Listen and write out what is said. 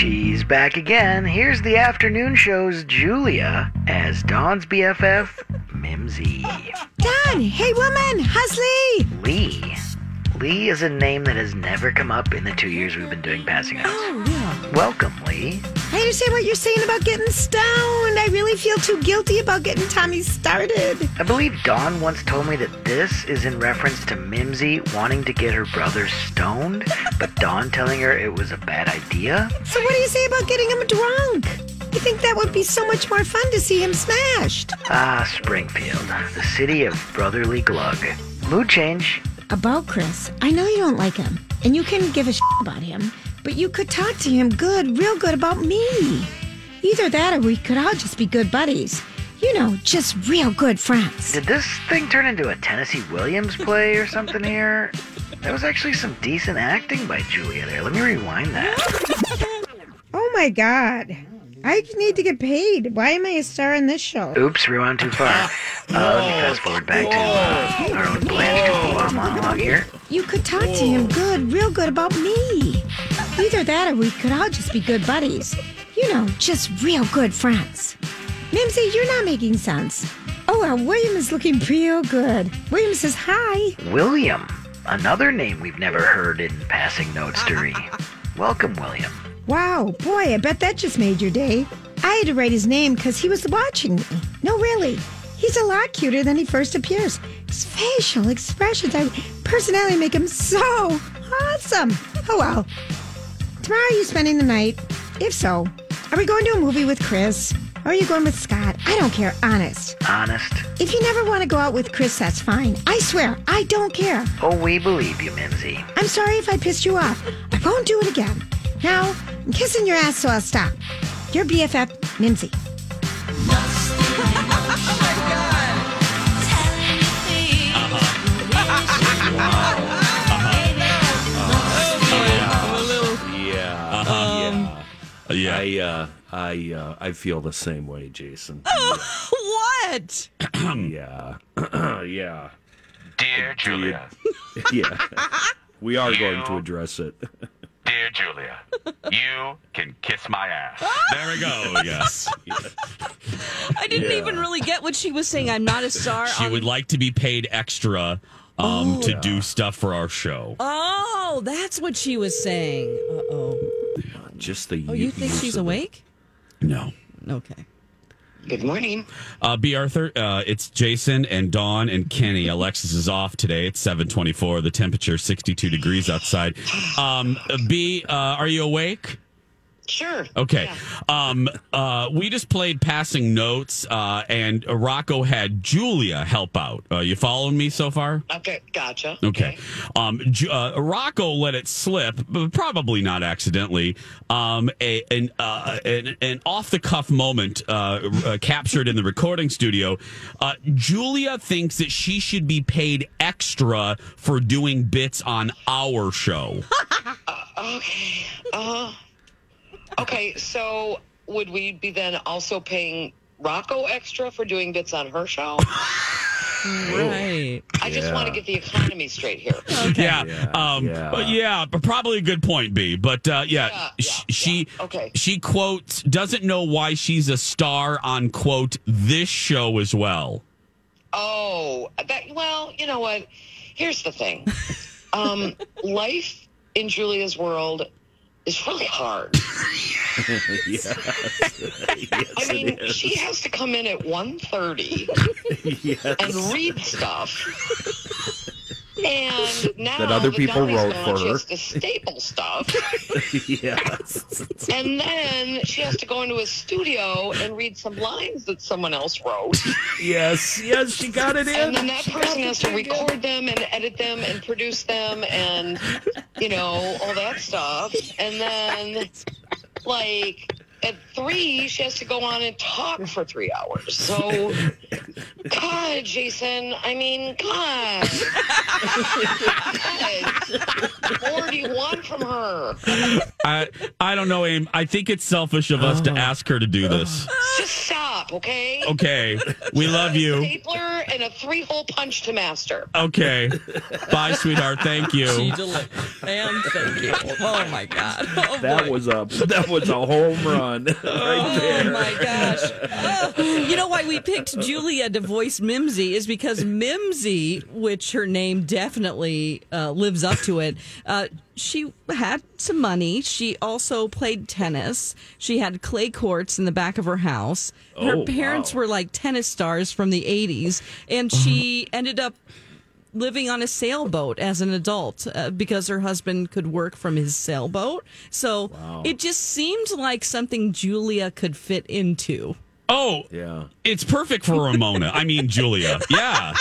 She's back again. Here's the afternoon show's Julia as Dawn's BFF, Mimsy. Dawn, hey woman, how's Lee? Lee. Lee is a name that has never come up in the two years we've been doing passing notes. Oh, yeah. Welcome, Lee. I understand what you're saying about getting stoned. I really feel too guilty about getting Tommy started. I believe Dawn once told me that this is in reference to Mimsy wanting to get her brother stoned, but Dawn telling her it was a bad idea. So what do you say about getting him drunk? I think that would be so much more fun to see him smashed. Ah, Springfield, the city of brotherly glug. Mood change. About Chris, I know you don't like him, and you can give a shit about him, but you could talk to him good, real good about me. Either that or we could all just be good buddies. You know, just real good friends. Did this thing turn into a Tennessee Williams play or something here? That was actually some decent acting by Julia there. Let me rewind that. Oh my god. I need to get paid. Why am I a star in this show? Oops, rewind too far. Uh, let me fast forward back to uh, our own plans to pull our monologue here. You could talk to him good, real good about me. Either that or we could all just be good buddies. You know, just real good friends. Mimsy, you're not making sense. Oh, well, William is looking real good. William says hi. William, another name we've never heard in passing notes to read. Welcome, William. Wow, boy, I bet that just made your day. I had to write his name because he was watching me. No, really. He's a lot cuter than he first appears. His facial expressions, I, personality make him so awesome. Oh, well. Tomorrow are you spending the night? If so, are we going to a movie with Chris? Or are you going with Scott? I don't care, honest. Honest. If you never want to go out with Chris, that's fine. I swear, I don't care. Oh, we believe you, Mimsy. I'm sorry if I pissed you off. I won't do it again. Now, I'm kissing your ass, so I'll stop. Your BFF, Mimsy. Yeah. Yeah. I uh I uh I feel the same way, Jason. what? yeah. yeah. Dear Julia, Yeah. We are going to address it. Dear Julia, you can kiss my ass. There we go. Yes. I didn't Yeah. even really get what she was saying. I'm not a star. She on- would like to be paid extra um, to do stuff for our show. Oh, that's what she was saying. Uh oh. Just the Oh, you think she's awake? No. Okay. Good morning. Uh, B. Arthur, uh, it's Jason and Dawn and Kenny. Alexis is off today. It's 724. The temperature 62 degrees outside. Um, B, uh, are you awake? Sure. Okay. Um, uh, we just played passing notes, uh, and Rocco had Julia help out. Uh, you following me so far? Okay, gotcha. Okay. Um, Ju- uh, Rocco let it slip, but probably not accidentally. Um, a, an, uh, an, an off the cuff moment uh, uh, captured in the recording studio. Uh, Julia thinks that she should be paid extra for doing bits on our show. Okay. Uh, okay, so would we be then also paying Rocco extra for doing bits on her show? Right. I just Yeah. want to get the economy straight here. Yeah, um, but yeah, but probably a good point, B. But uh, yeah, sh- she Okay. she quotes doesn't know why she's a star on quote this show as well. Oh, that, well, you know what? Here's the thing. Um, life in Julia's world is really hard. I mean, she has to come in at 1.30 and read stuff. And now That other the people wrote for her. has to staple stuff. yes. And then she has to go into a studio and read some lines that someone else wrote. Yes, yes, she got it in. And then that person has to record them and edit them and produce them and, you know, all that stuff. And then, like, at three, she has to go on and talk for three hours. So, God, Jason, I mean, God. God. More do you want from her? I I don't know, Aim. I think it's selfish of us to uh-huh. ask her to do this. Just stop, okay? Okay, we love you. Stapler and a three hole punch to master. Okay, bye, sweetheart. Thank you. She delivered. And thank you. Oh my God. Oh, that boy. was a that was a home run right there. Oh my gosh. Oh, you know why we picked Julia to voice Mimsy is because Mimsy, which her name definitely uh, lives up to it, uh, she had some money. She also played tennis. She had clay courts in the back of her house. Her Oh, parents wow. were like tennis stars from the 80s. And she ended up living on a sailboat as an adult uh, because her husband could work from his sailboat. So it just seemed like something Julia could fit into. Oh, yeah. It's perfect for Ramona. I mean, Julia. Yeah.